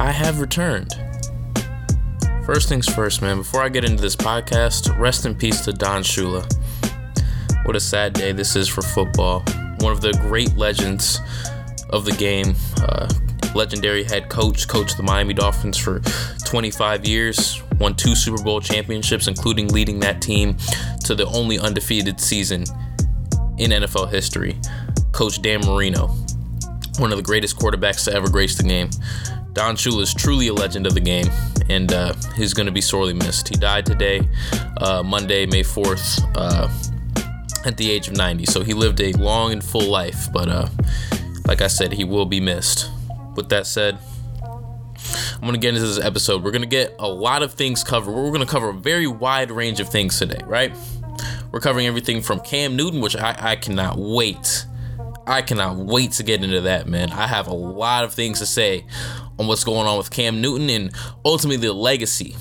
I have returned. First things first, man, before I get into this podcast, rest in peace to Don Shula. What a sad day this is for football. One of the great legends of the game, uh, legendary head coach, coached the Miami Dolphins for 25 years, won two Super Bowl championships, including leading that team to the only undefeated season in NFL history. Coach Dan Marino, one of the greatest quarterbacks to ever grace the game. Don Shula is truly a legend of the game, and uh, he's going to be sorely missed. He died today, uh, Monday, May 4th, uh, at the age of 90. So he lived a long and full life, but uh, like I said, he will be missed. With that said, I'm going to get into this episode. We're going to get a lot of things covered. We're going to cover a very wide range of things today, right? We're covering everything from Cam Newton, which I, I cannot wait. I cannot wait to get into that, man. I have a lot of things to say on what's going on with Cam Newton and ultimately the legacy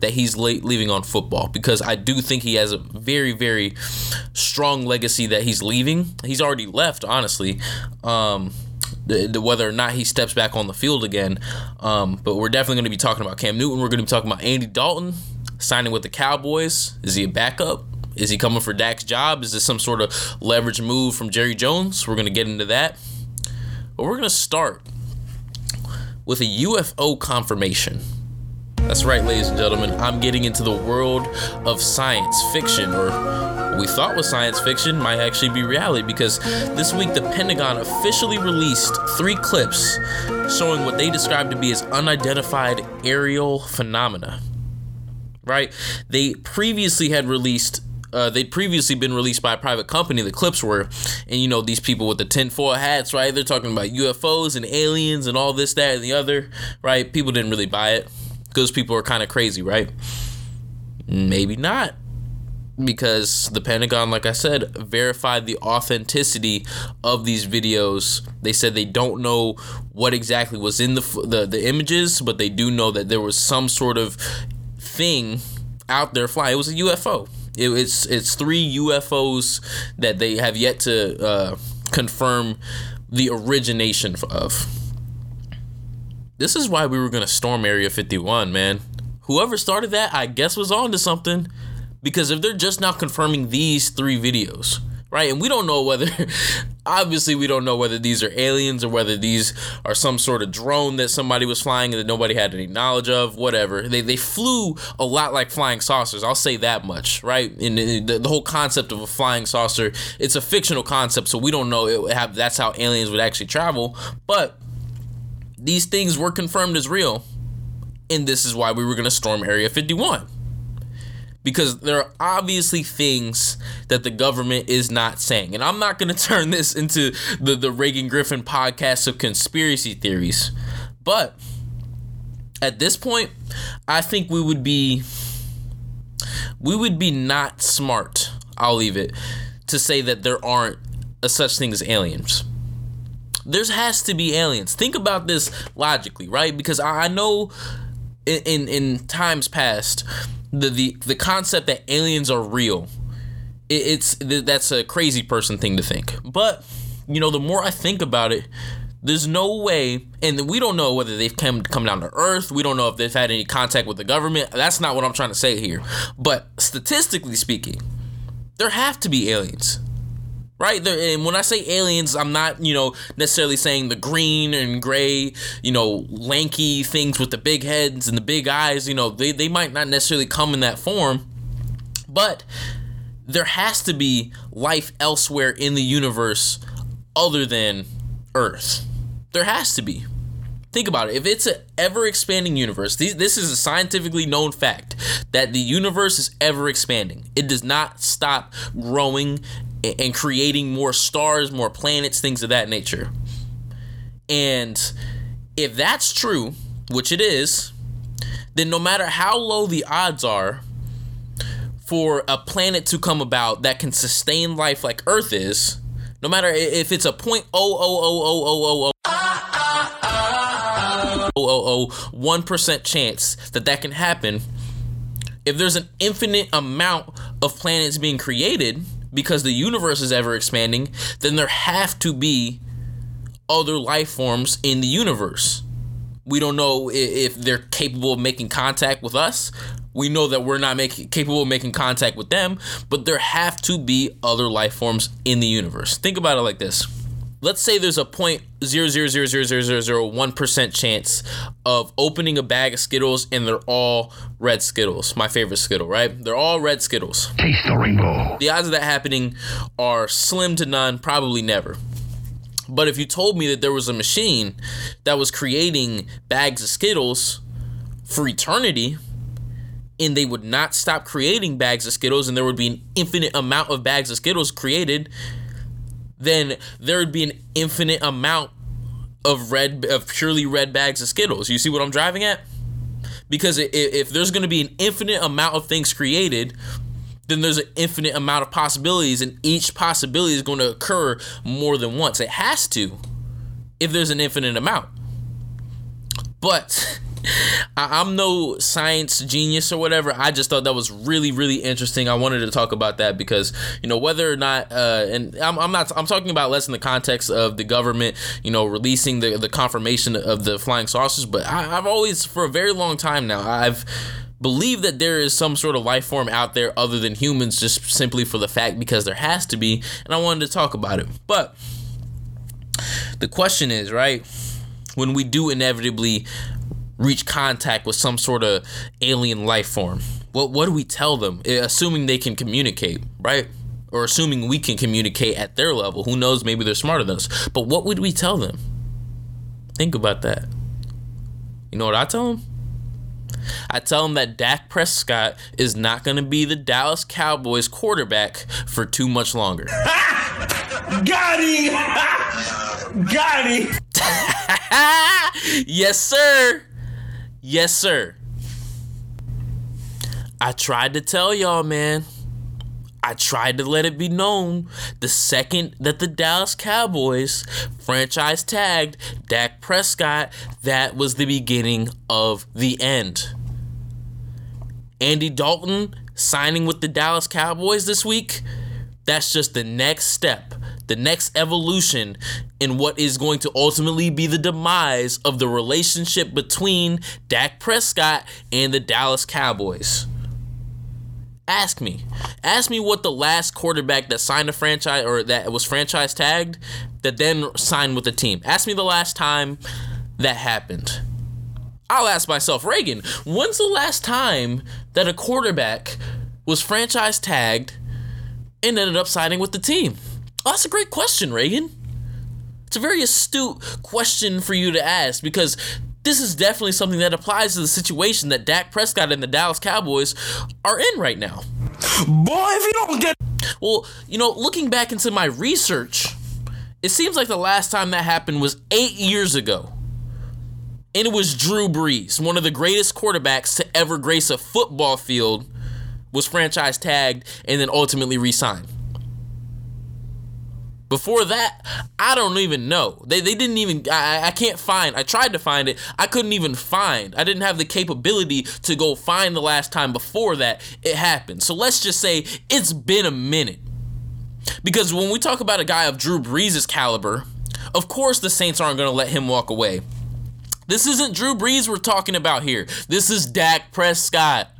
that he's leaving on football because I do think he has a very, very strong legacy that he's leaving. He's already left, honestly. Um, the, the, whether or not he steps back on the field again. Um, but we're definitely going to be talking about Cam Newton. We're going to be talking about Andy Dalton signing with the Cowboys. Is he a backup? Is he coming for Dak's job? Is this some sort of leverage move from Jerry Jones? We're going to get into that. But we're going to start with a UFO confirmation. That's right, ladies and gentlemen. I'm getting into the world of science fiction, or we thought was science fiction, might actually be reality because this week the Pentagon officially released three clips showing what they described to be as unidentified aerial phenomena. Right? They previously had released uh, they'd previously been released by a private company. The clips were, and you know these people with the tinfoil hats, right? They're talking about UFOs and aliens and all this, that, and the other, right? People didn't really buy it because people are kind of crazy, right? Maybe not. Because the Pentagon, like I said, verified the authenticity of these videos. They said they don't know what exactly was in the, the, the images, but they do know that there was some sort of thing out there flying. It was a UFO. It, it's it's three UFOs that they have yet to uh, confirm the origination of. This is why we were gonna storm Area 51, man. Whoever started that, I guess, was on to something. Because if they're just now confirming these three videos, right? And we don't know whether, obviously, we don't know whether these are aliens or whether these are some sort of drone that somebody was flying and that nobody had any knowledge of, whatever. They, they flew a lot like flying saucers. I'll say that much, right? And uh, the, the whole concept of a flying saucer, it's a fictional concept, so we don't know it have, that's how aliens would actually travel. But these things were confirmed as real. And this is why we were going to storm Area 51. Because there are obviously things that the government is not saying. And I'm not going to turn this into the, the Reagan Griffin podcast of conspiracy theories. But at this point, I think we would be we would be not smart, I'll leave it, to say that there aren't a such thing as aliens there has to be aliens. Think about this logically, right? Because I, know in, in, in times past the, the the concept that aliens are real. It, it's that's a crazy person thing to think. But you know, the more I think about it, there's no way, and we don't know whether they've come come down to Earth. We don't know if they've had any contact with the government. That's not what I'm trying to say here. But statistically speaking, there have to be aliens right? There, and when I say aliens, I'm not, you know, necessarily saying the green and gray, you know, lanky things with the big heads and the big eyes. You know, they, they might not necessarily come in that form, but there has to be life elsewhere in the universe other than Earth. There has to be. Think about it. If it's an ever expanding universe, this is a scientifically known fact that the universe is ever expanding. It does not stop growing and creating more stars, more planets, things of that nature. And if that's true, which it is, then no matter how low the odds are for a planet to come about that can sustain life like Earth is, no matter if it's a point oh oh, oh oh oh oh oh oh oh oh one percent chance that that can happen, if there's an infinite amount of planets being created, because the universe is ever expanding, then there have to be other life forms in the universe. We don't know if they're capable of making contact with us. We know that we're not making capable of making contact with them, but there have to be other life forms in the universe. Think about it like this. Let's say there's a point zero zero zero zero zero zero zero one percent chance of opening a bag of Skittles and they're all red Skittles. My favorite Skittle, right? They're all red Skittles. Taste the rainbow. The odds of that happening are slim to none, probably never. But if you told me that there was a machine that was creating bags of Skittles for eternity, and they would not stop creating bags of Skittles, and there would be an infinite amount of bags of Skittles created, then there would be an infinite amount of red, of purely red bags of Skittles. You see what I'm driving at? Because if there's going to be an infinite amount of things created, then there's an infinite amount of possibilities, and each possibility is going to occur more than once. It has to, if there's an infinite amount. But I'm no science genius or whatever. I just thought that was really, really interesting. I wanted to talk about that because you know whether or not, uh, and I'm, I'm not, I'm talking about less in the context of the government, you know, releasing the the confirmation of the flying saucers. But I, I've always, for a very long time now, I've believe that there is some sort of life form out there other than humans just simply for the fact because there has to be and I wanted to talk about it. But the question is, right? When we do inevitably reach contact with some sort of alien life form, what what do we tell them? Eh, assuming they can communicate, right? Or assuming we can communicate at their level. Who knows, maybe they're smarter than us. But what would we tell them? Think about that. You know what I tell them? I tell them that Dak Prescott is not going to be the Dallas Cowboys quarterback for too much longer. Got him! Got him! yes, sir. Yes, sir. I tried to tell y'all, man. I tried to let it be known the second that the Dallas Cowboys franchise tagged Dak Prescott, that was the beginning of the end. Andy Dalton signing with the Dallas Cowboys this week, that's just the next step, the next evolution in what is going to ultimately be the demise of the relationship between Dak Prescott and the Dallas Cowboys. Ask me. Ask me what the last quarterback that signed a franchise or that was franchise tagged that then signed with the team. Ask me the last time that happened. I'll ask myself, Reagan, when's the last time that a quarterback was franchise tagged and ended up signing with the team? Oh, that's a great question, Reagan. It's a very astute question for you to ask because this is definitely something that applies to the situation that Dak Prescott and the Dallas Cowboys are in right now. Boy, if you don't get. Well, you know, looking back into my research, it seems like the last time that happened was eight years ago. And it was Drew Brees, one of the greatest quarterbacks to ever grace a football field, was franchise tagged and then ultimately re signed. Before that, I don't even know. They, they didn't even, I, I can't find, I tried to find it. I couldn't even find. I didn't have the capability to go find the last time before that it happened. So let's just say it's been a minute. Because when we talk about a guy of Drew Brees' caliber, of course the Saints aren't going to let him walk away. This isn't Drew Brees we're talking about here. This is Dak Prescott.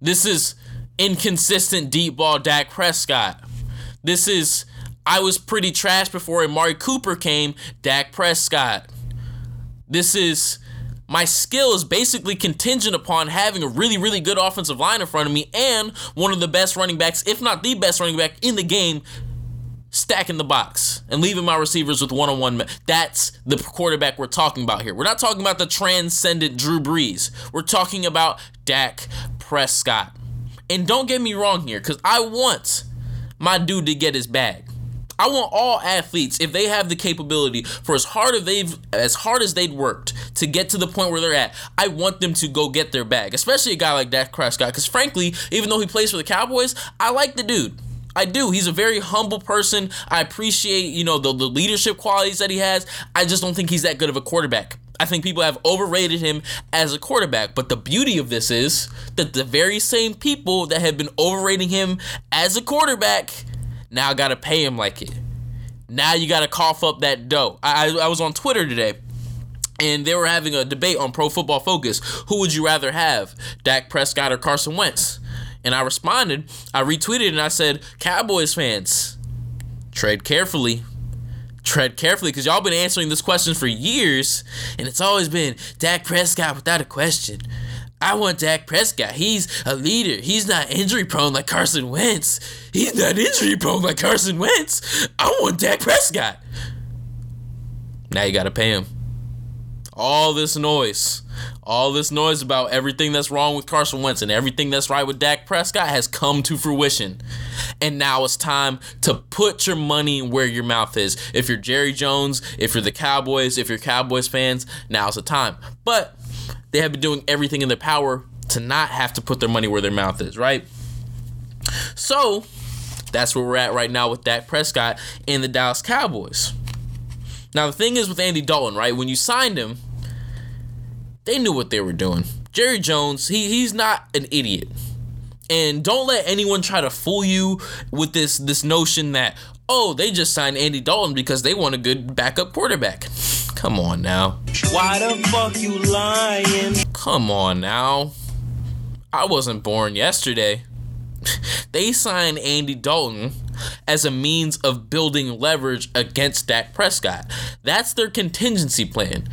This is inconsistent deep ball Dak Prescott. This is I was pretty trash before Amari Cooper came, Dak Prescott. This is my skill is basically contingent upon having a really, really good offensive line in front of me and one of the best running backs, if not the best running back in the game, stacking the box and leaving my receivers with one on one. That's the quarterback we're talking about here. We're not talking about the transcendent Drew Brees. We're talking about Dak Prescott. And don't get me wrong here, because I want my dude to get his bag. I want all athletes, if they have the capability for as hard as they've as hard as they'd worked to get to the point where they're at, I want them to go get their bag. Especially a guy like Dak Prescott, because frankly, even though he plays for the Cowboys, I like the dude. I do. He's a very humble person. I appreciate, you know, the, the leadership qualities that he has. I just don't think he's that good of a quarterback. I think people have overrated him as a quarterback. But the beauty of this is that the very same people that have been overrating him as a quarterback now I got to pay him like it. Now you got to cough up that dough. I, I, I was on Twitter today and they were having a debate on Pro Football Focus. Who would you rather have, Dak Prescott or Carson Wentz? And I responded, I retweeted, and I said, Cowboys fans, tread carefully. Tread carefully because y'all been answering this question for years, and it's always been Dak Prescott without a question. I want Dak Prescott. He's a leader. He's not injury prone like Carson Wentz. He's not injury prone like Carson Wentz. I want Dak Prescott. Now you got to pay him. All this noise, all this noise about everything that's wrong with Carson Wentz and everything that's right with Dak Prescott has come to fruition. And now it's time to put your money where your mouth is. If you're Jerry Jones, if you're the Cowboys, if you're Cowboys fans, now's the time. But they have been doing everything in their power to not have to put their money where their mouth is, right? So that's where we're at right now with Dak Prescott and the Dallas Cowboys. Now the thing is with Andy Dalton, right? When you signed him, they knew what they were doing. Jerry Jones, he he's not an idiot. And don't let anyone try to fool you with this this notion that oh, they just signed Andy Dalton because they want a good backup quarterback. Come on now. Why the fuck you lying? Come on now. I wasn't born yesterday. they signed Andy Dalton as a means of building leverage against Dak Prescott. That's their contingency plan.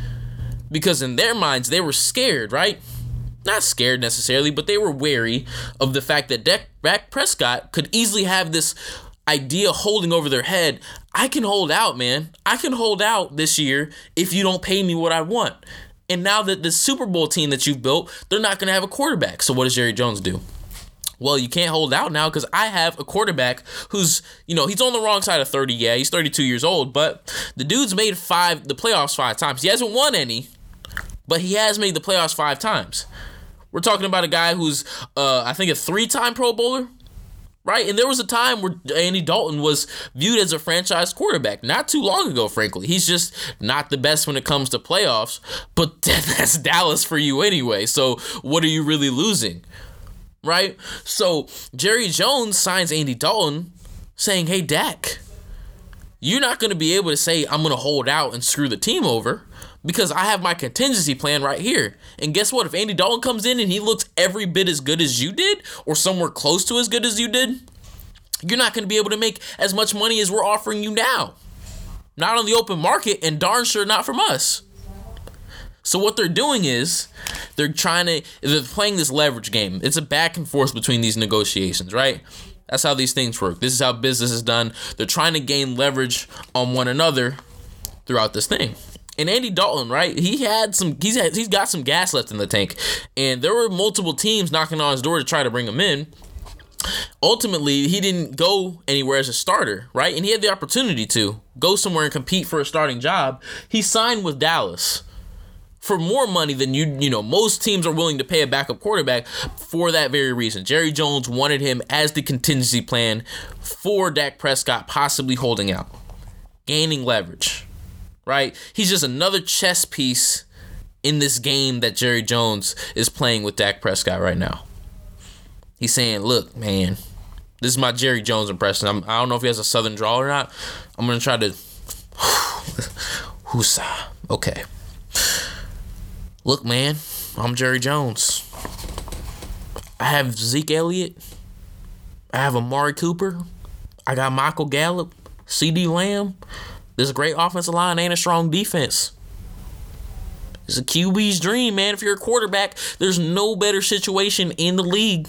Because in their minds, they were scared, right? Not scared necessarily, but they were wary of the fact that Dak Prescott could easily have this idea holding over their head. I can hold out, man. I can hold out this year if you don't pay me what I want. And now that the Super Bowl team that you've built, they're not going to have a quarterback. So what does Jerry Jones do? Well, you can't hold out now because I have a quarterback who's, you know, he's on the wrong side of 30. Yeah, he's 32 years old, but the dude's made five, the playoffs five times. He hasn't won any, but he has made the playoffs five times. We're talking about a guy who's, uh, I think, a three time Pro Bowler right? And there was a time where Andy Dalton was viewed as a franchise quarterback not too long ago, frankly. He's just not the best when it comes to playoffs, but that's Dallas for you anyway. So what are you really losing? Right? So Jerry Jones signs Andy Dalton saying, hey, Dak, you're not going to be able to say, I'm going to hold out and screw the team over because I have my contingency plan right here. And guess what? If Andy Dalton comes in and he looks every bit as good as you did, or somewhere close to as good as you did, you're not going to be able to make as much money as we're offering you now. Not on the open market, and darn sure not from us. So what they're doing is they're trying to they're playing this leverage game. It's a back and forth between these negotiations, right? That's how these things work. This is how business is done. They're trying to gain leverage on one another throughout this thing and Andy Dalton, right? He had some. He's had, he's got some gas left in the tank, and there were multiple teams knocking on his door to try to bring him in. Ultimately, he didn't go anywhere as a starter, right? And he had the opportunity to go somewhere and compete for a starting job. He signed with Dallas for more money than you you know most teams are willing to pay a backup quarterback for that very reason. Jerry Jones wanted him as the contingency plan for Dak Prescott possibly holding out, gaining leverage right? He's just another chess piece in this game that Jerry Jones is playing with Dak Prescott right now. He's saying, "Look, man, this is my Jerry Jones impression. I'm, I do not know if he has a southern drawl or not. I'm gonna try to." Who's okay? Look, man, I'm Jerry Jones. I have Zeke Elliott. I have Amari Cooper. I got Michael Gallup, CeeDee Lamb. This great offensive line ain't a strong defense. It's a QB's dream, man. If you're a quarterback, there's no better situation in the league,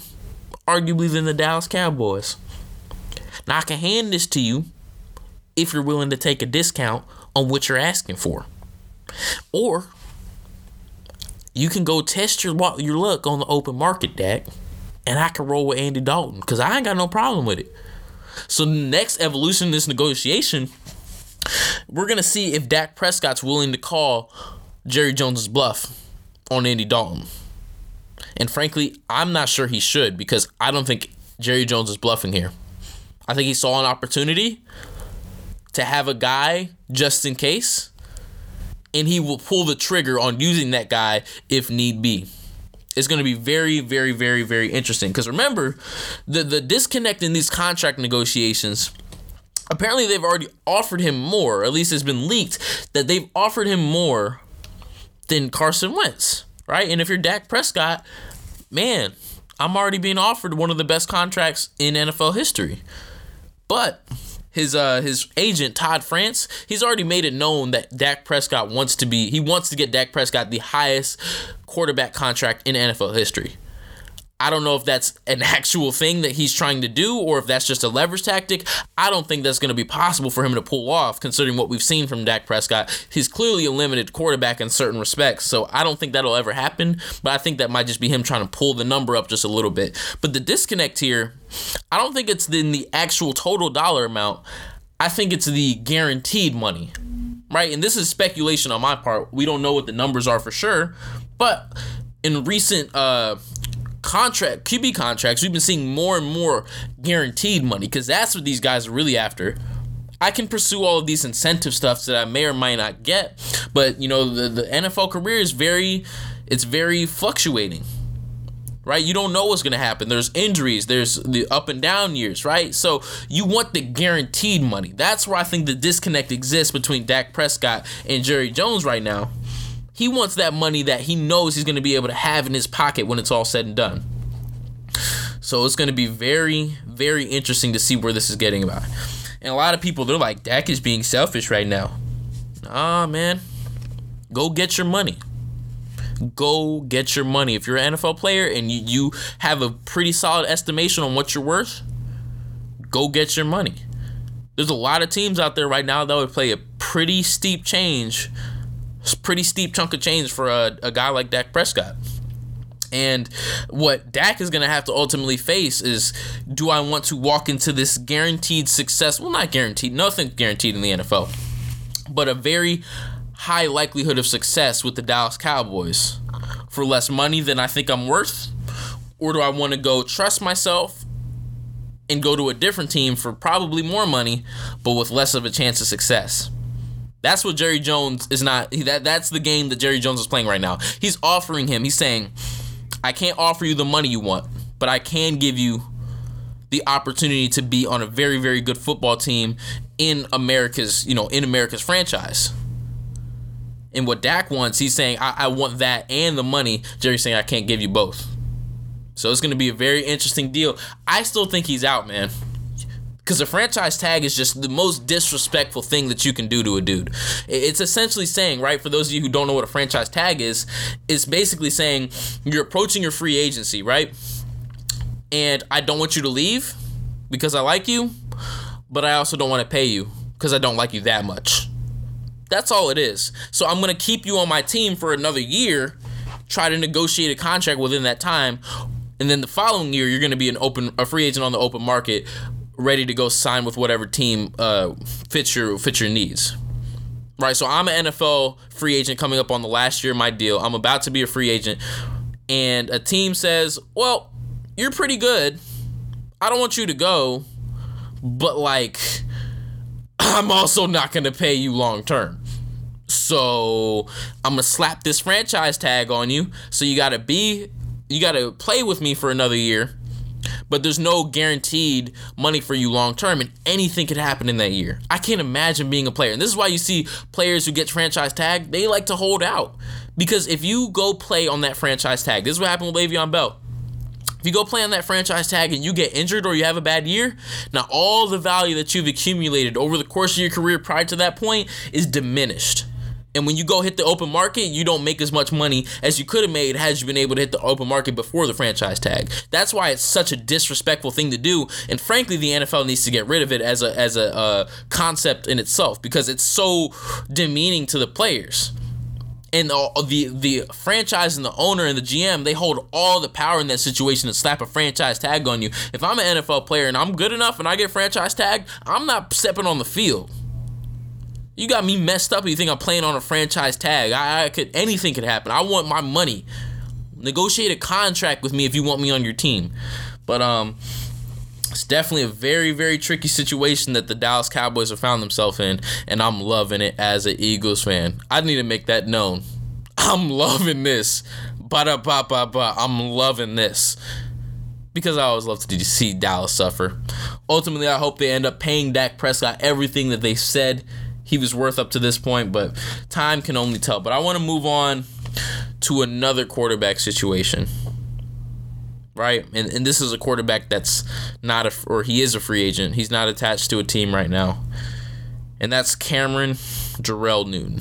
arguably, than the Dallas Cowboys. Now, I can hand this to you if you're willing to take a discount on what you're asking for. Or you can go test your your luck on the open market, Dak, and I can roll with Andy Dalton because I ain't got no problem with it. So, next evolution in this negotiation we're gonna see if Dak Prescott's willing to call Jerry Jones's bluff on Andy Dalton. And frankly, I'm not sure he should because I don't think Jerry Jones is bluffing here. I think he saw an opportunity to have a guy just in case, and he will pull the trigger on using that guy if need be. It's going to be very, very, very, very interesting because remember, the the disconnect in these contract negotiations apparently they've already offered him more, at least it's been leaked that they've offered him more than Carson Wentz, right? And if you're Dak Prescott, man, I'm already being offered one of the best contracts in NFL history. But his uh his agent Todd France, he's already made it known that Dak Prescott wants to be he wants to get Dak Prescott the highest quarterback contract in NFL history. I don't know if that's an actual thing that he's trying to do or if that's just a leverage tactic. I don't think that's going to be possible for him to pull off, considering what we've seen from Dak Prescott. He's clearly a limited quarterback in certain respects, so I don't think that'll ever happen. But I think that might just be him trying to pull the number up just a little bit. But the disconnect here, I don't think it's in the actual total dollar amount. I think it's the guaranteed money, right? And this is speculation on my part. We don't know what the numbers are for sure, but in recent uh, contract QB contracts, we've been seeing more and more guaranteed money because that's what these guys are really after. I can pursue all of these incentive stuffs that I may or might not get, but you know the the NFL career is very it's very fluctuating. Right? You don't know what's going to happen. There's injuries, there's the up and down years, right? So you want the guaranteed money. That's where I think the disconnect exists between Dak Prescott and Jerry Jones right now. He wants that money that he knows he's going to be able to have in his pocket when it's all said and done. So it's going to be very, very interesting to see where this is getting about. And a lot of people, they're like, Dak is being selfish right now. Ah, man. Go get your money. Go get your money. If you're an NFL player and you, you have a pretty solid estimation on what you're worth, go get your money. There's a lot of teams out there right now that would play a pretty steep change it's pretty steep chunk of change for a, a guy like Dak Prescott. And what Dak is going to have to ultimately face is do I want to walk into this guaranteed success? Well, not guaranteed, nothing guaranteed in the NFL, but a very high likelihood of success with the Dallas Cowboys for less money than I think I'm worth? Or do I want to go trust myself and go to a different team for probably more money, but with less of a chance of success? That's what Jerry Jones is not. That that's the game that Jerry Jones is playing right now. He's offering him. He's saying, "I can't offer you the money you want, but I can give you the opportunity to be on a very very good football team in America's you know in America's franchise." And what Dak wants, he's saying, I, I want that and the money. Jerry's saying, I can't give you both. So it's going to be a very interesting deal. I still think he's out, man because a franchise tag is just the most disrespectful thing that you can do to a dude. It's essentially saying, right, for those of you who don't know what a franchise tag is, it's basically saying you're approaching your free agency, right? And I don't want you to leave because I like you, but I also don't want to pay you because I don't like you that much. That's all it is. So I'm going to keep you on my team for another year, try to negotiate a contract within that time, and then the following year you're going to be an open a free agent on the open market ready to go sign with whatever team uh, fits your fits your needs. Right, so I'm an NFL free agent coming up on the last year of my deal. I'm about to be a free agent, and a team says, "Well, you're pretty good. I don't want you to go, but like, I'm also not gonna pay you long term. So I'm gonna slap this franchise tag on you. So you gotta be, you gotta play with me for another ye." But there's no guaranteed money for you long term, and anything could happen in that year. I can't imagine being a player, and this is why you see players who get franchise tag, they like to hold out because if you go play on that franchise tag, this is what happened with Le'Veon Bell. If you go play on that franchise tag and you get injured or you have a bad year, now all the value that you've accumulated over the course of your career prior to that point is diminished. And when you go hit the open market, you don't make as much money as you could have made had you been able to hit the open market before the franchise tag. That's why it's such a disrespectful thing to do. And frankly, the NFL needs to get rid of it as a as a uh, concept in itself because it's so demeaning to the players. And the the franchise and the owner and the GM they hold all the power in that situation to slap a franchise tag on you. If I'm an NFL player and I'm good enough and I get franchise tag, I'm not stepping on the field. You got me messed up. You think I'm playing on a franchise tag? I, I could anything could happen. I want my money. Negotiate a contract with me if you want me on your team. But um, it's definitely a very very tricky situation that the Dallas Cowboys have found themselves in, and I'm loving it as an Eagles fan. I need to make that known. I'm loving this. Ba da ba ba ba. I'm loving this because I always love to see Dallas suffer. Ultimately, I hope they end up paying Dak Prescott everything that they said he was worth up to this point, but time can only tell. But I want to move on to another quarterback situation. Right? And and this is a quarterback that's not a or he is a free agent. He's not attached to a team right now. And that's Cameron Jerrell Newton.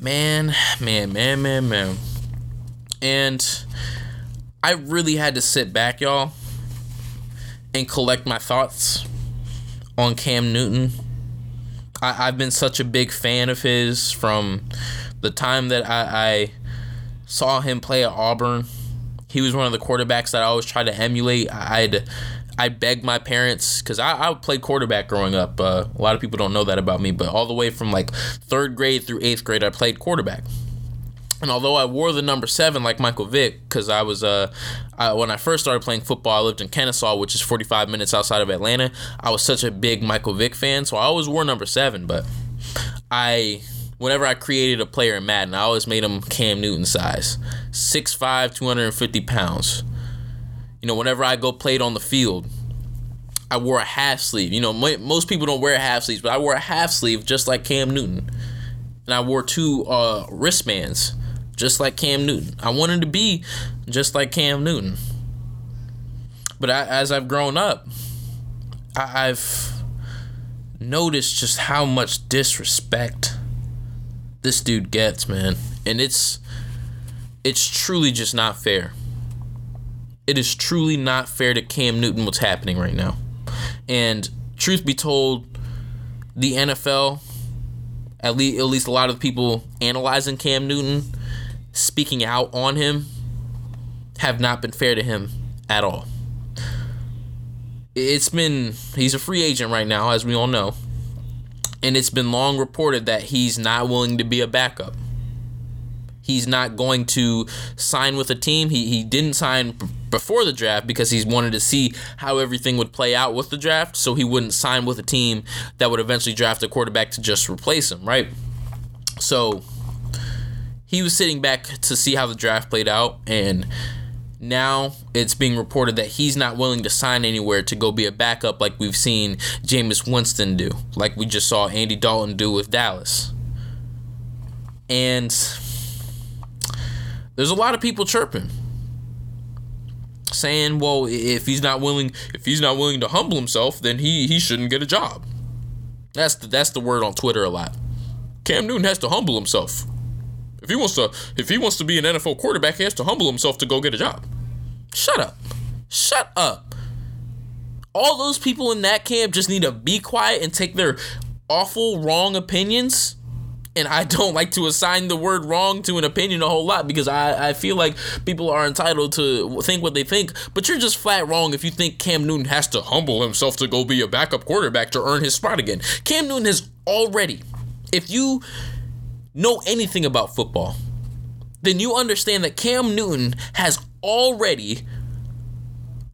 Man, man, man, man, man. And I really had to sit back, y'all, and collect my thoughts on Cam Newton. I, have been such a big fan of his from the time that I, I saw him play at Auburn. He was one of the quarterbacks that I always tried to emulate. I'd I begged my parents because I, I played quarterback growing up. Uh, a lot of people don't know that about me, but all the way from like third grade through eighth grade, I played quarterback. And although I wore the number seven like Michael Vick, because I was uh, I, when I first started playing football, I lived in Kennesaw, which is 45 minutes outside of Atlanta. I was such a big Michael Vick fan, so I always wore number seven. But I, whenever I created a player in Madden, I always made him Cam Newton size, 6'5", 250 pounds. You know, whenever I go played on the field, I wore a half sleeve. You know, most people don't wear half sleeves, but I wore a half sleeve just like Cam Newton, and I wore two uh, wristbands just like Cam Newton. I wanted to be just like Cam Newton. But I, as I've grown up, I, I've noticed just how much disrespect this dude gets, man. And it's it's truly just not fair. It is truly not fair to Cam Newton what's happening right now. And truth be told, the NFL, at least at least a lot of people analyzing Cam Newton, speaking out on him have not been fair to him at all. It's been, he's a free agent right now, as we all know. And it's been long reported that he's not willing to be a backup. He's not going to sign with a team. He, he didn't sign b- before the draft because he's wanted to see how everything would play out with the draft, so he wouldn't sign with a team that would eventually draft a quarterback to just replace him, right? So he was sitting back to see how the draft played out and now it's being reported that he's not willing to sign anywhere to go be a backup like we've seen Jameis Winston do, like we just saw Andy Dalton do with Dallas. And there's a lot of people chirping saying, "Well, if he's not willing if he's not willing to humble himself, then he he shouldn't get a job." That's the, that's the word on Twitter a lot. Cam Newton has to humble himself. If he wants to, if he wants to be an NFL quarterback, he has to humble himself to go get a job. Shut up. Shut up. All those people in that camp just need to be quiet and take their awful, wrong opinions. And I don't like to assign the word wrong to an opinion a whole lot because I, I feel like people are entitled to think what they think. But you're just flat wrong if you think Cam Newton has to humble himself to go be a backup quarterback to earn his spot again. Cam Newton has already, if you know anything about football, then you understand that Cam Newton has already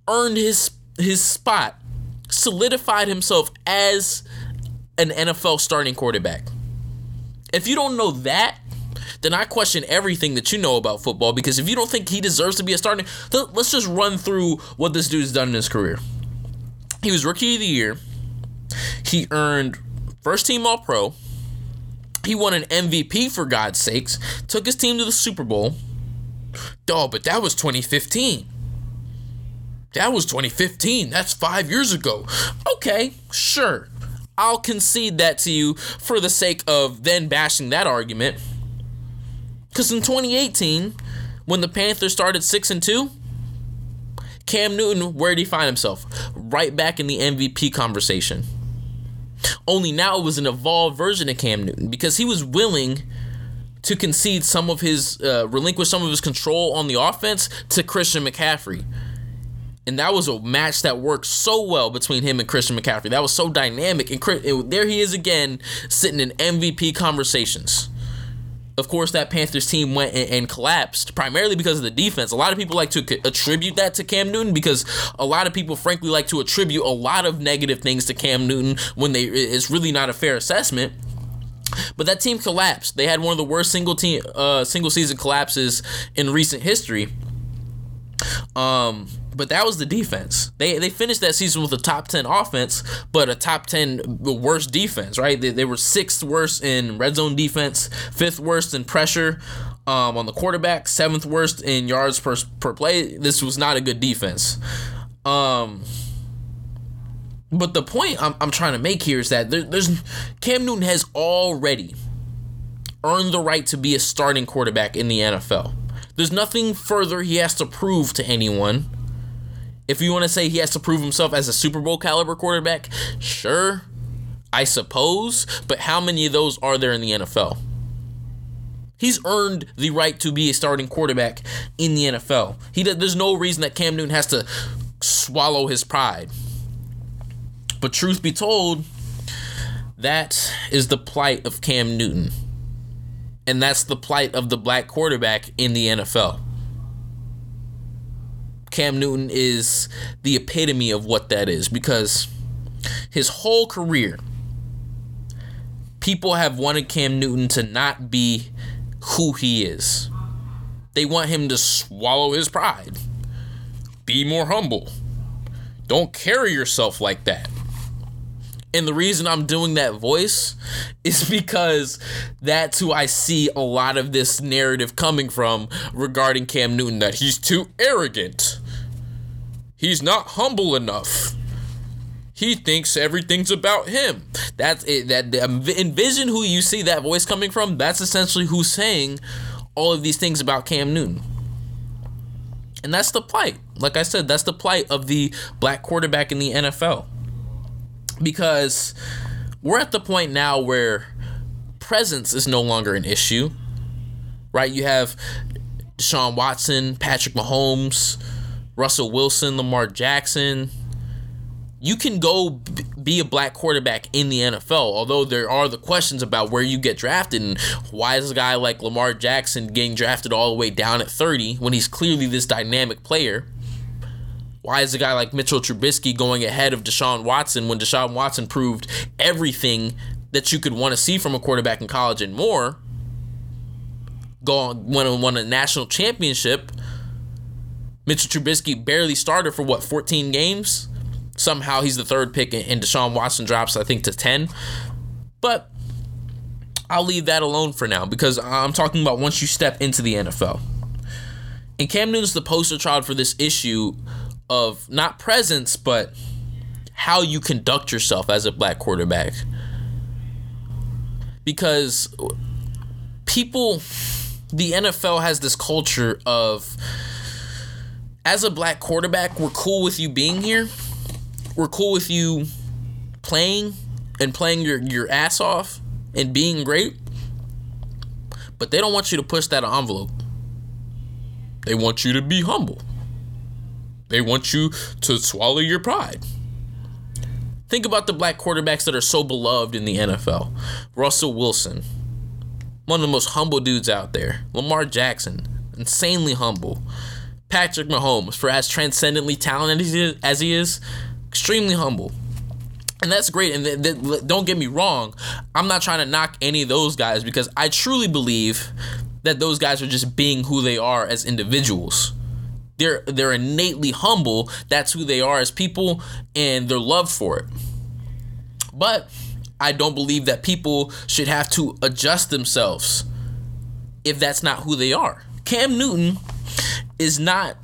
earned his his spot, solidified himself as an NFL starting quarterback. If you don't know that, then I question everything that you know about football because if you don't think he deserves to be a starting, let's just run through what this dude's done in his career. He was rookie of the year. He earned first team all pro. He won an MVP for God's sakes, took his team to the Super Bowl. Oh, but that was 2015. That was 2015. That's five years ago. Okay, sure. I'll concede that to you for the sake of then bashing that argument. Because in 2018, when the Panthers started 6 and 2, Cam Newton, where did he find himself? Right back in the MVP conversation. Only now it was an evolved version of Cam Newton because he was willing to concede some of his, uh, relinquish some of his control on the offense to Christian McCaffrey. And that was a match that worked so well between him and Christian McCaffrey. That was so dynamic. And there he is again, sitting in MVP conversations of course, that Panthers team went and, and, collapsed primarily because of the defense. A lot of people like to attribute that to Cam Newton because a lot of people, frankly, like to attribute a lot of negative things to Cam Newton when they it's really not a fair assessment. But that team collapsed. They had one of the worst single team uh, single season collapses in recent history. Um, But that was the defense. They they finished that season with a top 10 offense, but a top 10 worst defense, right? They, they were sixth worst in red zone defense, fifth worst in pressure um, on the quarterback, seventh worst in yards per, per play. This was not a good defense. Um, but the point I'm, I'm trying to make here is that there, there's Cam Newton has already earned the right to be a starting quarterback in the NFL. There's nothing further he has to prove to anyone. If you want to say he has to prove himself as a Super Bowl caliber quarterback, sure, I suppose, but how many of those are there in the NFL? He's earned the right to be a starting quarterback in the NFL. He there's no reason that Cam Newton has to swallow his pride. But truth be told, that is the plight of Cam Newton. And that's the plight of the black quarterback in the NFL. Cam Newton is the epitome of what that is because his whole career, people have wanted Cam Newton to not be who he is. They want him to swallow his pride, be more humble. Don't carry yourself like that. And the reason I'm doing that voice is because that's who I see a lot of this narrative coming from regarding Cam Newton that he's too arrogant. He's not humble enough. He thinks everything's about him. That's it. That um, envision who you see that voice coming from. That's essentially who's saying all of these things about Cam Newton. And that's the plight. Like I said, that's the plight of the black quarterback in the NFL because we're at the point now where presence is no longer an issue, right? You have Deshaun Watson, Patrick Mahomes, Russell Wilson, Lamar Jackson. You can go be a black quarterback in the NFL, although there are the questions about where you get drafted and why is a guy like Lamar Jackson getting drafted all the way down at 30 when he's clearly this dynamic player. Why is a guy like Mitchell Trubisky going ahead of Deshaun Watson when Deshaun Watson proved everything that you could want to see from a quarterback in college and more? Go on, won, won a national championship. Mitchell Trubisky barely started for what 14 games. Somehow he's the third pick, and Deshaun Watson drops I think to 10. But I'll leave that alone for now because I'm talking about once you step into the NFL. And Cam Newton's the poster child for this issue of not presence, but how you conduct yourself as a black quarterback. Because people, the NFL has this culture of, as a black quarterback, we're cool with you being here. We're cool with you playing and playing your, your ass off and being great. But they don't want you to push that envelope. They want you to be humble. They want you to swallow your pride. Think about the black quarterbacks that are so beloved in the NFL Russell Wilson, one of the most humble dudes out there. Lamar Jackson, insanely humble. Patrick Mahomes, for as transcendently talented as he is, extremely humble. And that's great. And th- th- don't get me wrong, I'm not trying to knock any of those guys because I truly believe that those guys are just being who they are as individuals they're they're innately humble. That's who they are as people and their love for it. But I don't believe that people should have to adjust themselves if that's not who they are. Cam Newton is not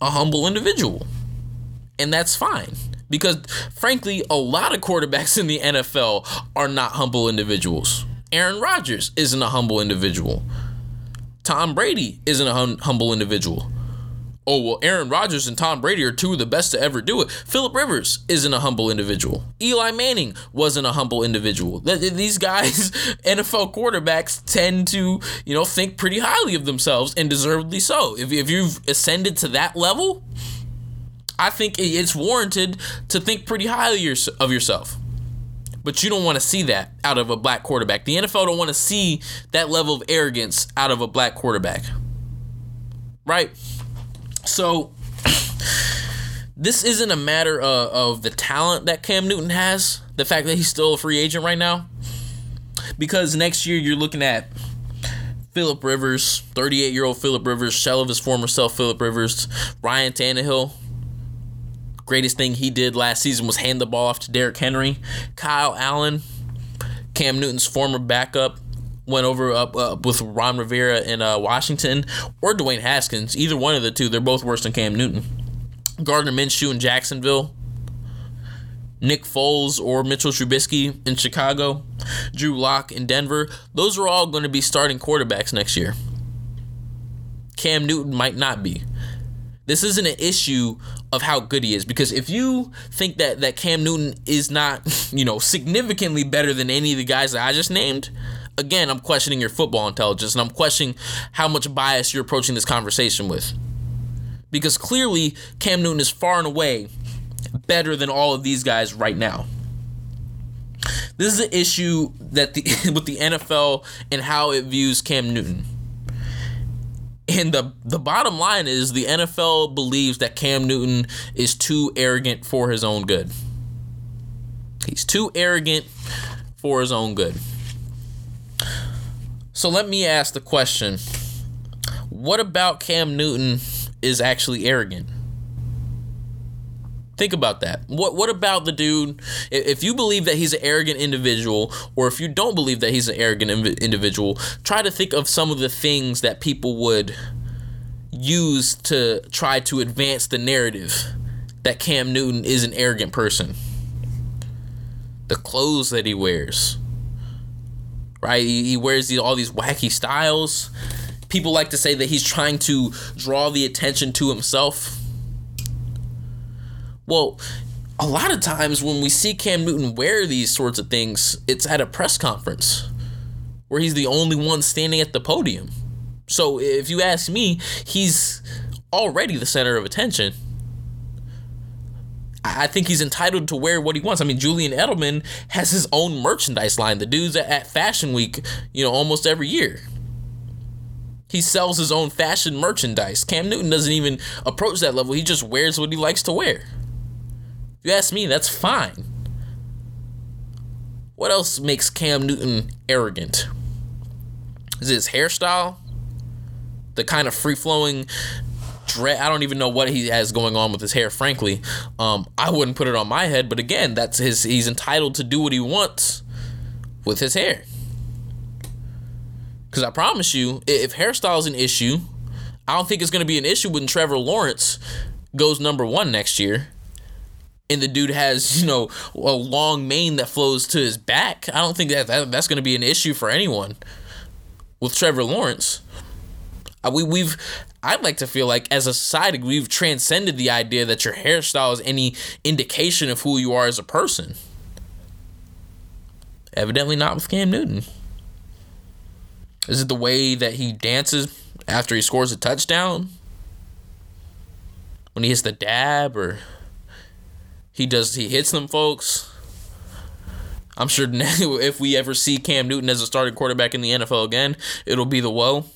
a humble individual. And that's fine. Because frankly, a lot of quarterbacks in the NFL are not humble individuals. Aaron Rodgers isn't a humble individual. Tom Brady isn't a hum- humble individual oh well Aaron Rodgers and Tom Brady are two of the best to ever do it. Philip Rivers isn't a humble individual. Eli Manning wasn't a humble individual. These guys, NFL quarterbacks, tend to you know think pretty highly of themselves and deservedly so. If if you've ascended to that level, I think it's warranted to think pretty highly of yourself. But you don't want to see that out of a black quarterback. The NFL don't want to see that level of arrogance out of a black quarterback. Right? So this isn't a matter of, of the talent that Cam Newton has, the fact that he's still a free agent right now. Because next year you're looking at Philip Rivers, 38 year old Philip Rivers, shell of his former self, Philip Rivers, Ryan Tannehill. Greatest thing he did last season was hand the ball off to Derrick Henry. Kyle Allen, Cam Newton's former backup, went over up, up with Ron Rivera in uh, Washington, or Dwayne Haskins. Either one of the two, they're both worse than Cam Newton. Gardner Minshew in Jacksonville. Nick Foles or Mitchell Trubisky in Chicago, Drew Lock in Denver, those are all going to be starting quarterbacks next year. Cam Newton might not be. This isn't an issue of how good he is because if you think that that Cam Newton is not, you know, significantly better than any of the guys that I just named, again, I'm questioning your football intelligence and I'm questioning how much bias you're approaching this conversation with. Because clearly Cam Newton is far and away better than all of these guys right now. This is an issue that the with the NFL and how it views Cam Newton. And the the bottom line is the NFL believes that Cam Newton is too arrogant for his own good. He's too arrogant for his own good. So let me ask the question. What about Cam Newton is actually arrogant? Think about that. What what about the dude? If you believe that he's an arrogant individual, or if you don't believe that he's an arrogant individual, try to think of some of the things that people would use to try to advance the narrative that Cam Newton is an arrogant person. The clothes that he wears, right? He, wears these, all these wacky styles. People like to say that he's trying to draw the attention to himself well, a lot of times when we see Cam Newton wear these sorts of things, it's at a press conference where he's the only one standing at the podium. So if you ask me, he's already the center of attention. I think he's entitled to wear what he wants. I mean, Julian Edelman has his own merchandise line. The dude's at Fashion Week, you know, almost every year. He sells his own fashion merchandise. Cam Newton doesn't even approach that level. He just wears what he likes to wear. If you ask me, that's fine. What else makes Cam Newton arrogant? Is it his hairstyle? The kind of free flowing dread. I don't even know what he has going on with his hair, frankly. Um, I wouldn't put it on my head, but again, that's his he's entitled to do what he wants with his hair. Cause I promise you, if hairstyle is an issue, I don't think it's gonna be an issue when Trevor Lawrence goes number one next year and the dude has you know a long mane that flows to his back. I don't think that, that that's going to be an issue for anyone with Trevor Lawrence. We we've I'd like to feel like as a society we've transcended the idea that your hairstyle is any indication of who you are as a person. Evidently not with Cam Newton. Is it the way that he dances after he scores a touchdown? When he hits the dab or he does he hits them folks. I'm sure if we ever see Cam Newton as a starting quarterback in the NFL again, it'll be the woe.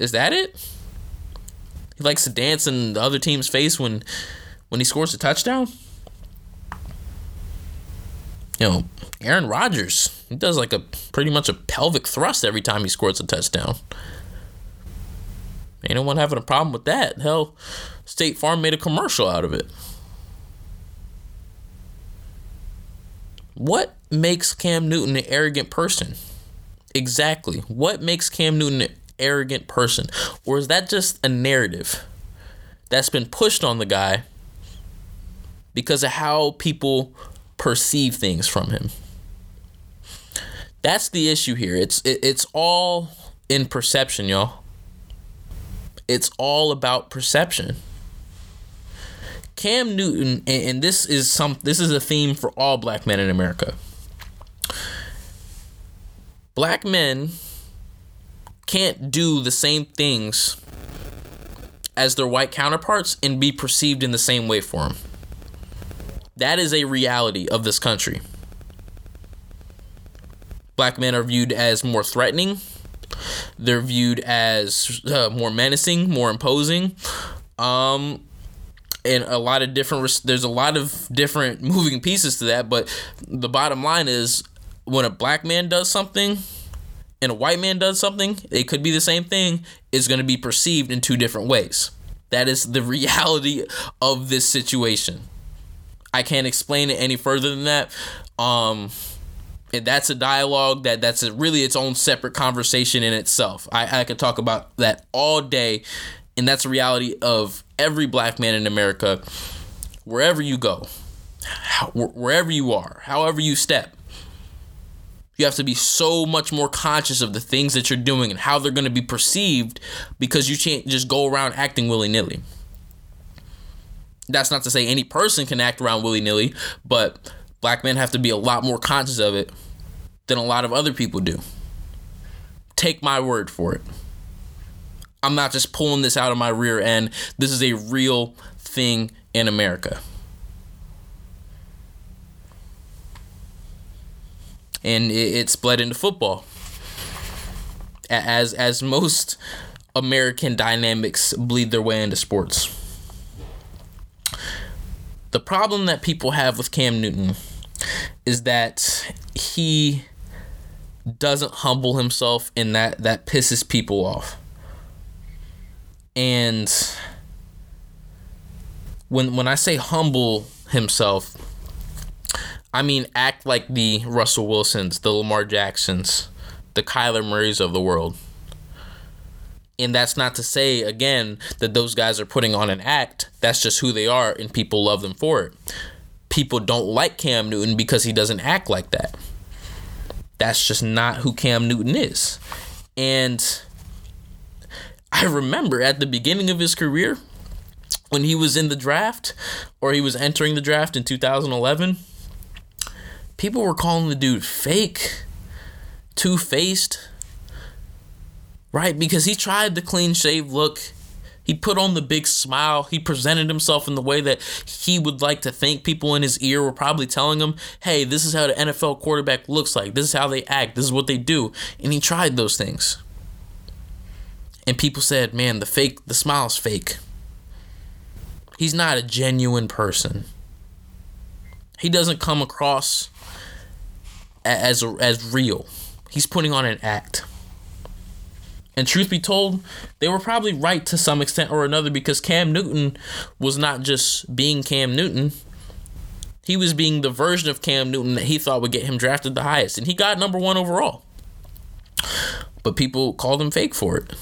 Is that it? He likes to dance in the other team's face when when he scores a touchdown. You know, Aaron Rodgers, he does like a pretty much a pelvic thrust every time he scores a touchdown. Ain't no one having a problem with that. Hell, State Farm made a commercial out of it. What makes Cam Newton an arrogant person? Exactly. What makes Cam Newton arrogant person? Or is that just a narrative that's been pushed on the guy because of how people perceive things from him? That's the issue here. It's it, it's all in perception, y'all. It's all about perception. Cam Newton, and this is some this is a theme for all black men in America. Black men can't do the same things as their white counterparts and be perceived in the same way for them. That is a reality of this country. Black men are viewed as more threatening. They're viewed as uh, more menacing, more imposing. Um, and a lot of different there's a lot of different moving pieces to that but the bottom line is when a black man does something and a white man does something, it could be the same thing, is going to be perceived in two different ways. That is the reality of this situation. I can't explain it any further than that. Um, that's a dialogue that that's a, really its own separate conversation in itself. I, I could talk about that all day, and that's a reality of every black man in America, wherever you go, wherever you are, however you step. You have to be so much more conscious of the things that you're doing and how they're going to be perceived because you can't just go around acting willy nilly. That's not to say any person can act around willy nilly, but black men have to be a lot more conscious of it than a lot of other people do. Take my word for it. I'm not just pulling this out of my rear end. This is a real thing in America. And it, it split into football. As as most American dynamics bleed their way into sports. The problem that people have with Cam Newton is that he doesn't humble himself and that that pisses people off. And when when I say humble himself, I mean, act like the Russell Wilsons, the Lamar Jacksons, the Kyler Murrays of the world. And that's not to say, again, that those guys are putting on an act. That's just who they are, and people love them for it. People don't like Cam Newton because he doesn't act like that. That's just not who Cam Newton is. And I remember at the beginning of his career, when he was in the draft, or he was entering the draft in 2011 people were calling the dude fake, two faced, right? Because he tried the clean shave look. He put on the big smile. He presented himself in the way that he would like to think people in his ear were probably telling him, hey, this is how the NFL quarterback looks like. This is how they act. This is what they do. And he tried those things. And people said, man, the fake, the smile's fake. He's not a genuine person. He doesn't come across as as real. He's putting on an act. And truth be told, they were probably right to some extent or another because Cam Newton was not just being Cam Newton. He was being the version of Cam Newton that he thought would get him drafted the highest. And he got number one overall. But people called him fake for it.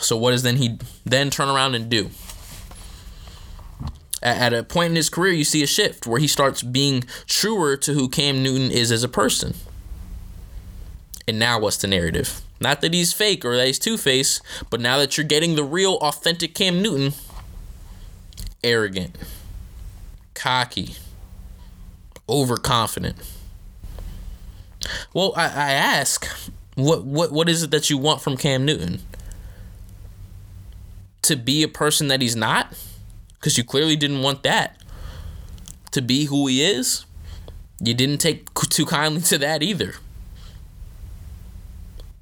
So what does then he then turn around and do? At a point in his career, you see a shift where he starts being truer to who Cam Newton is as a person. And now, what's the narrative? Not that he's fake or that he's two faced, but now that you're getting the real, authentic Cam Newton, arrogant, cocky, overconfident. Well, I, I ask, what, what what is it that you want from Cam Newton? To be a person that he's not? Because you clearly didn't want that to be who he is. You didn't take too kindly to that either.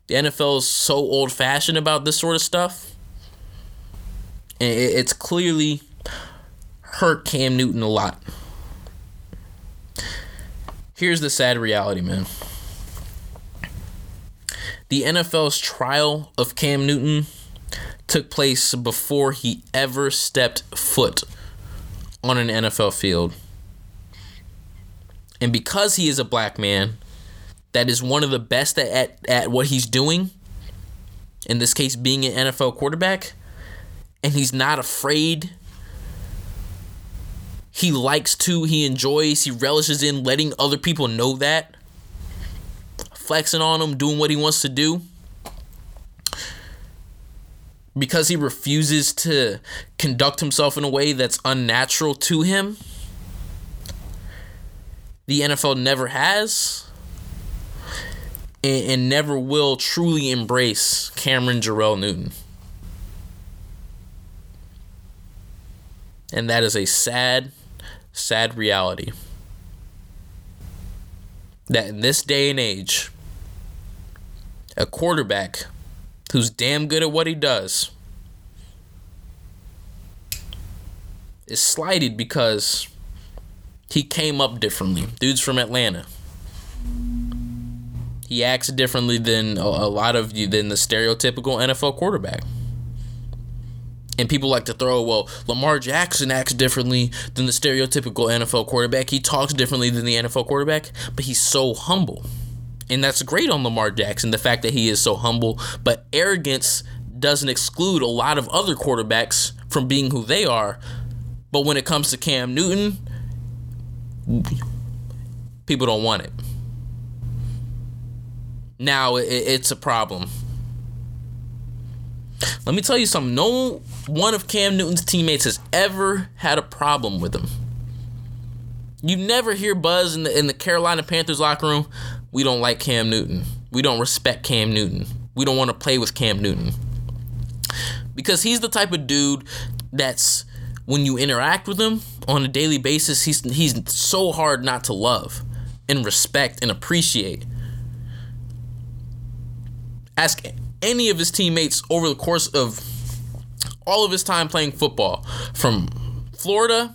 The NFL is so old fashioned about this sort of stuff. And it's clearly hurt Cam Newton a lot. Here's the sad reality, man. The NFL's trial of Cam Newton took place before he ever stepped foot on an NFL field. And because he is a black man that is one of the best at, at, at what he's doing, in this case being an NFL quarterback, and he's not afraid. He likes to, he enjoys, he relishes in letting other people know that. Flexing on him, doing what he wants to do because he refuses to conduct himself in a way that's unnatural to him. The NFL never has and, and never will truly embrace Cameron Jerrell Newton. And that is a sad, sad reality. That in this day and age, a quarterback who's damn good at what he does, is slighted because he came up differently. Dude's from Atlanta. He acts differently than a, lot of you than the stereotypical NFL quarterback. And people like to throw, well, Lamar Jackson acts differently than the stereotypical NFL quarterback. He talks differently than the NFL quarterback, but he's so humble. And that's great on Lamar Jackson, the fact that he is so humble. But arrogance doesn't exclude a lot of other quarterbacks from being who they are. But when it comes to Cam Newton, people don't want it. Now it's a problem. Let me tell you something. No one of Cam Newton's teammates has ever had a problem with him. You never hear buzz in the in the Carolina Panthers locker room. We don't like Cam Newton. We don't respect Cam Newton. We don't want to play with Cam Newton. Because he's the type of dude that's when you interact with him on a daily basis, he's he's so hard not to love and respect and appreciate. Ask any of his teammates over the course of all of his time playing football, from Florida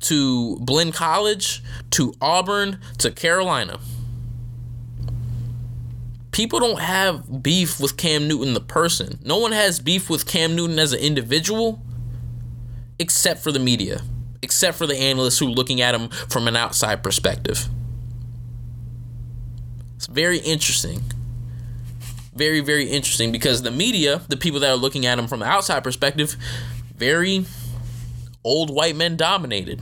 to Blinn College to Auburn to Carolina. People don't have beef with Cam Newton the person. No one has beef with Cam Newton as an individual except for the media, except for the analysts who are looking at him from an outside perspective. It's very interesting very, very interesting because the media, the people that are looking at him from the outside perspective, very old white men dominated.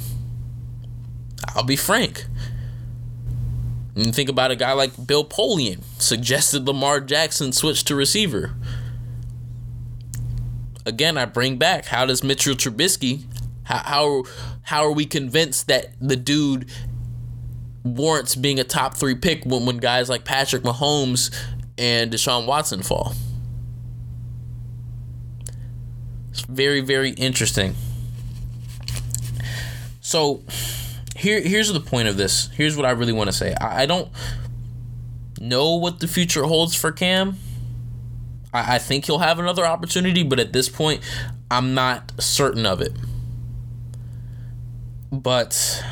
I'll be frank. And think about a guy like Bill Polian suggested Lamar Jackson switch to receiver. Again, I bring back how does Mitchell Trubisky how how, how are we convinced that the dude warrants being a top three pick when, when guys like Patrick Mahomes and Deshaun Watson fall. It's very, very interesting. So here here's the point of this. Here's what I really want to say. I, I don't know what the future holds for Cam. I, I think he'll have another opportunity, but at this point, I'm not certain of it. But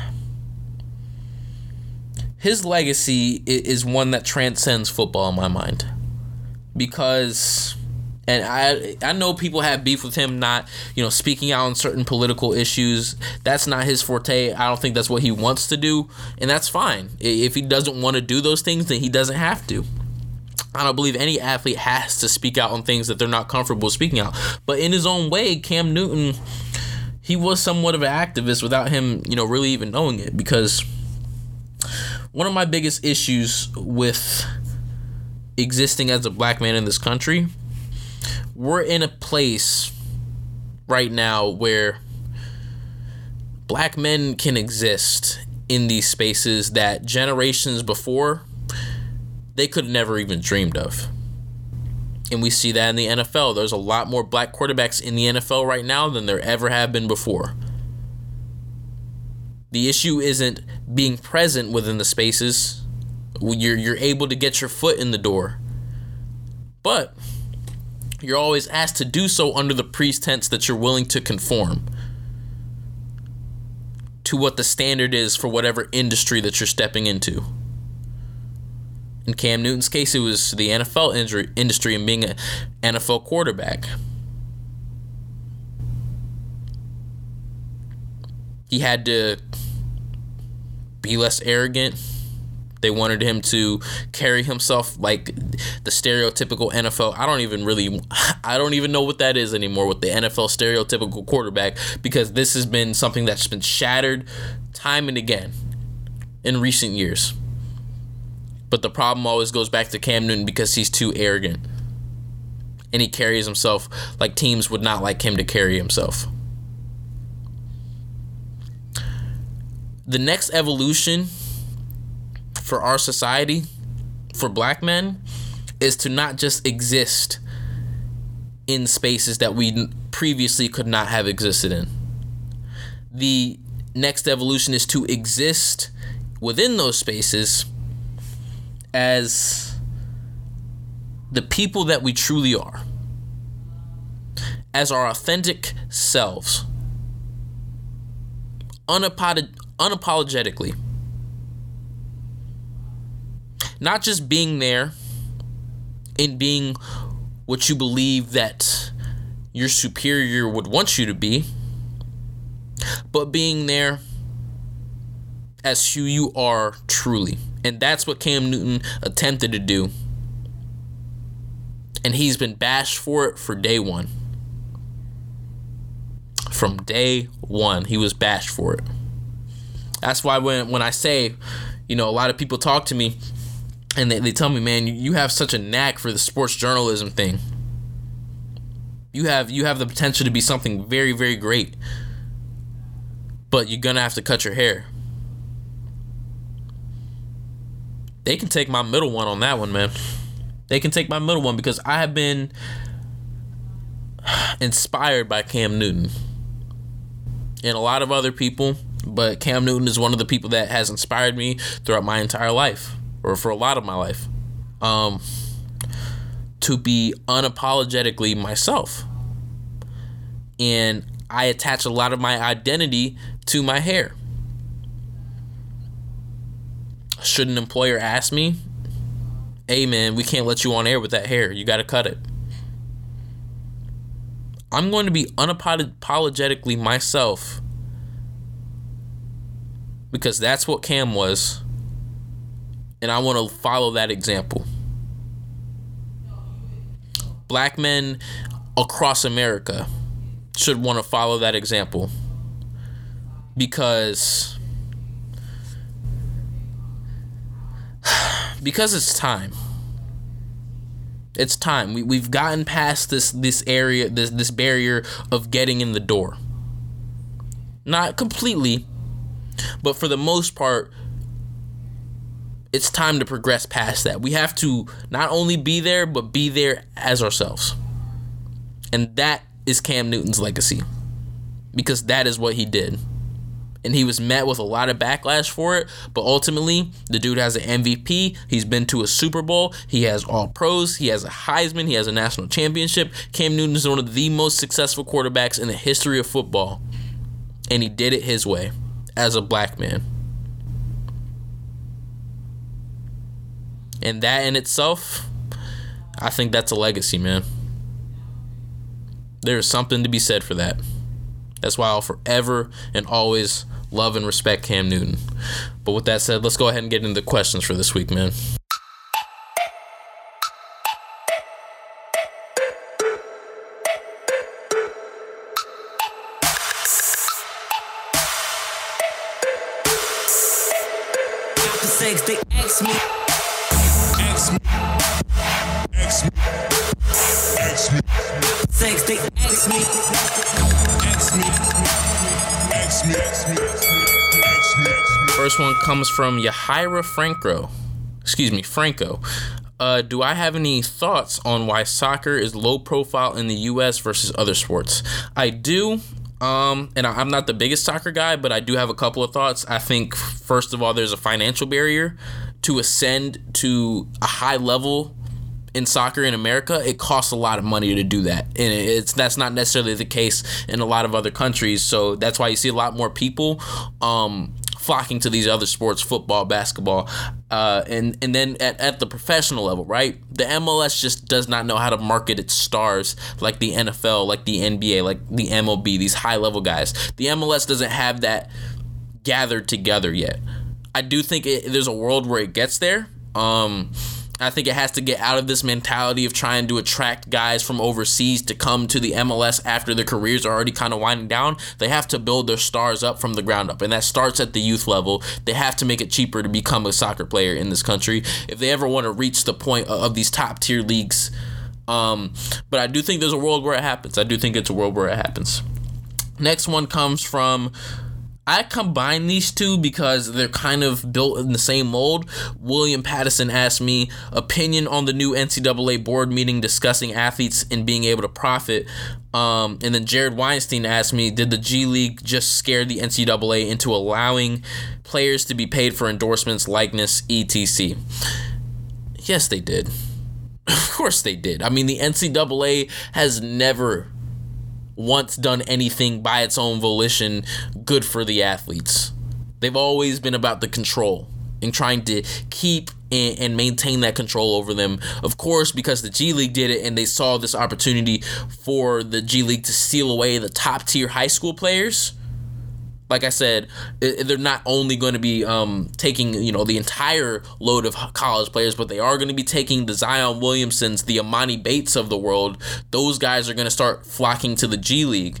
his legacy is one that transcends football in my mind because and I I know people have beef with him not you know speaking out on certain political issues. That's not his forte. I don't think that's what he wants to do, and that's fine. If he doesn't want to do those things, then he doesn't have to. I don't believe any athlete has to speak out on things that they're not comfortable speaking out. But in his own way, Cam Newton, he was somewhat of an activist without him, you know, really even knowing it because one of my biggest issues with existing as a black man in this country, we're in a place right now where black men can exist in these spaces that generations before they could never even dreamed of. And we see that in the NFL. There's a lot more black quarterbacks in the NFL right now than there ever have been before. The issue isn't being present within the spaces. You're you're able to get your foot in the door. But you're always asked to do so under the pretense that you're willing to conform to what the standard is for whatever industry that you're stepping into. In Cam Newton's case, it was the NFL industry and being an NFL quarterback. He had to be less arrogant. They wanted him to carry himself like the stereotypical NFL. I don't even really, I don't even know what that is anymore with the NFL stereotypical quarterback because this has been something that's been shattered time and again in recent years. But the problem always goes back to Cam Newton because he's too arrogant. And he carries himself like teams would not like him to carry himself. the next evolution for our society, for black men, is to not just exist in spaces that we previously could not have existed in. The next evolution is to exist within those spaces as the people that we truly are, as our authentic selves, unapologetic, unapologetically. Not just being there and being what you believe that your superior would want you to be, but being there as who you are truly. And that's what Cam Newton attempted to do. And he's been bashed for it for day one. From day one, he was bashed for it. That's why when, when I say, you know, a lot of people talk to me and they, they tell me, man, you you have such a knack for the sports journalism thing. You have you have the potential to be something very, very great. But you're gonna have to cut your hair. They can take my middle one on that one, man. They can take my middle one because I have been inspired by Cam Newton and a lot of other people, but Cam Newton is one of the people that has inspired me throughout my entire life or for a lot of my life. Um to be unapologetically myself. And I attach a lot of my identity to my hair. Should an employer ask me, hey man, we can't let you on air with that hair. You got to cut it. I'm going to be unapologetically myself because that's what Cam was. And I want to follow that example. Black men across America should want to follow that example. Because because it's time. It's time. We, we've gotten past this this area this this barrier of getting in the door. Not completely but for the most part it's time to progress past that we have to not only be there but be there as ourselves and that is Cam Newton's legacy because that is what he did. And he was met with a lot of backlash for it, but ultimately, the dude has an MVP. He's been to a Super Bowl. He has all pros. He has a Heisman. He has a national championship. Cam Newton is one of the most successful quarterbacks in the history of football. And he did it his way as a black man. And that in itself, I think that's a legacy, man. There is something to be said for that. That's why I'll forever and always love and respect Cam Newton. But with that said, let's go ahead and get into the questions for this week, man. First one comes from Yahira Franco. Excuse me, Franco. Uh, do I have any thoughts on why soccer is low profile in the U.S. versus other sports? I do. Um, and I- I'm not the biggest soccer guy, but I do have a couple of thoughts. I think, first of all, there's a financial barrier to ascend to a high level in soccer in America. It costs a lot of money to do that, and it's that's not necessarily the case in a lot of other countries. So that's why you see a lot more people um, flocking to these other sports, football, basketball, uh, and and then at, at the professional level, right? The MLS just does not know how to market its stars like the NFL, like the NBA, like the MLB, these high level guys. The MLS doesn't have that gathered together yet. I do think it, there's a world where it gets there. Um, I think it has to get out of this mentality of trying to attract guys from overseas to come to the MLS after their careers are already kind of winding down. They have to build their stars up from the ground up, and that starts at the youth level. They have to make it cheaper to become a soccer player in this country if they ever want to reach the point of, these top tier leagues. Um, but I do think there's a world where it happens. I do think it's a world where it happens. Next one comes from I combine these two because they're kind of built in the same mold. William Pattison asked me opinion on the new NCAA board meeting discussing athletes and being able to profit. Um, and then Jared Weinstein asked me, did the G League just scare the NCAA into allowing players to be paid for endorsements, likeness, etc.? Yes, they did. Of course they did. I mean, the NCAA has never once done anything by its own volition good for the athletes. They've always been about the control and trying to keep and, and maintain that control over them. Of course, because the G League did it and they saw this opportunity for the G League to steal away the top tier high school players like I said, they're not only going to be um, taking you know the entire load of college players, but they are going to be taking the Zion Williamsons, the Emoni Bates of the world. Those guys are going to start flocking to the G League.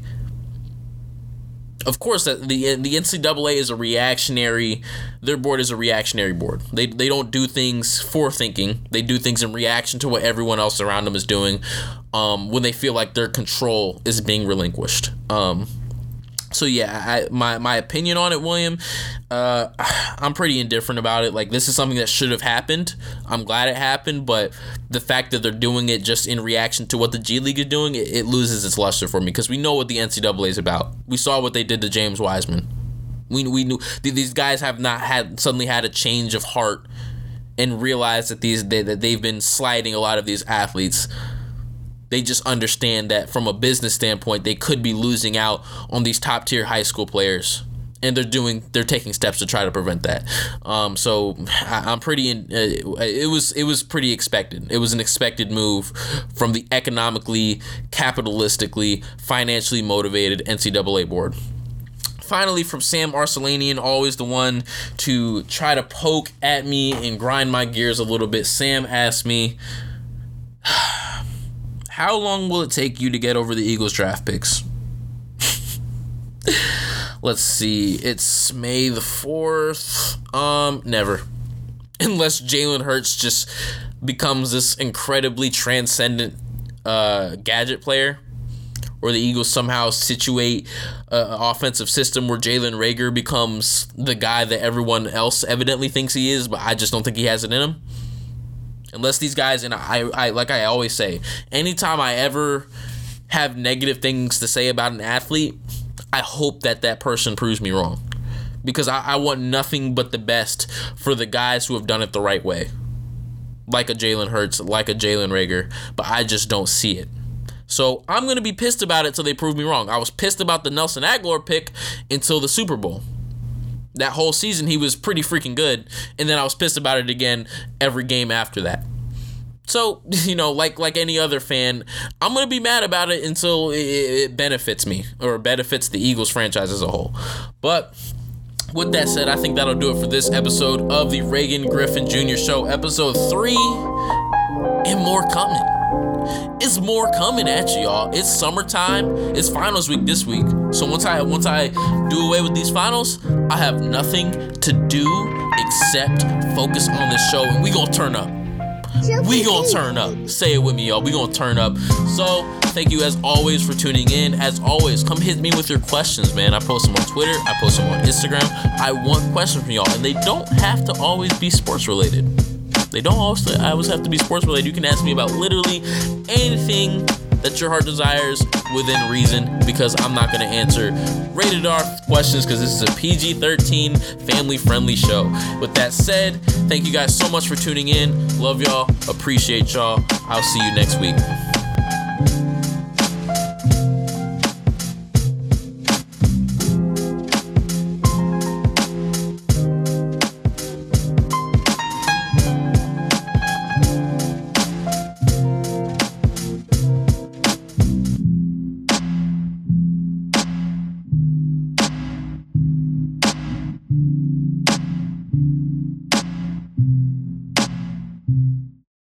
Of course, the the NCAA is a reactionary. Their board is a reactionary board. They they don't do things for thinking. They do things in reaction to what everyone else around them is doing. Um, when they feel like their control is being relinquished. Um, so yeah, I, my my opinion on it, William, uh, I'm pretty indifferent about it. Like this is something that should have happened. I'm glad it happened, but the fact that they're doing it just in reaction to what the G League is doing, it, it loses its luster for me because we know what the NCAA is about. We saw what they did to James Wiseman. We we knew these guys have not had suddenly had a change of heart and realized that these they, that they've been sliding a lot of these athletes they just understand that from a business standpoint, they could be losing out on these top tier high school players. And they're doing, they're taking steps to try to prevent that. Um, so I, am pretty, in, uh, it was, it was pretty expected. It was an expected move from the economically, capitalistically, financially motivated NCAA board finally from Sam Arcelanian, always the one to try to poke at me and grind my gears a little bit. Sam asked me, how long will it take you to get over the Eagles draft picks? Let's see. It's May the 4th. Um, never. Unless Jalen Hurts just becomes this incredibly transcendent uh, gadget player, or the Eagles somehow situate an offensive system where Jalen Reagor becomes the guy that everyone else evidently thinks he is, but I just don't think he has it in him unless these guys and I, I like I always say, anytime I ever have negative things to say about an athlete, I hope that that person proves me wrong, because I, I want nothing but the best for the guys who have done it the right way, like a Jalen Hurts, like a Jalen Reagor, but I just don't see it. So I'm gonna be pissed about it till they prove me wrong. I was pissed about the Nelson Agholor pick until the Super Bowl that whole season he was pretty freaking good. And then i was pissed about it again every game after that. So you know like like any other fan i'm gonna be mad about it until it, it benefits me or benefits the eagles franchise as a whole. But with that said i think that'll do it for this episode of the reagan griffin jr show episode three and more coming it's more coming at you, y'all. It's summertime. It's finals week this week. So once I once I do away with these finals, I have nothing to do except focus on this show, and we gonna turn up. We gonna turn up. Say it with me, y'all. We gonna turn up. So thank you as always for tuning in. As always, come hit me with your questions, man. I post them on Twitter. I post them on Instagram. I want questions from y'all, and they don't have to always be sports related. They don't always, always have to be sports related. You can ask me about literally anything that your heart desires within reason because I'm not going to answer rated R questions because this is a PG 13 family friendly show. With that said, thank you guys so much for tuning in. Love y'all. Appreciate y'all. I'll see you next week.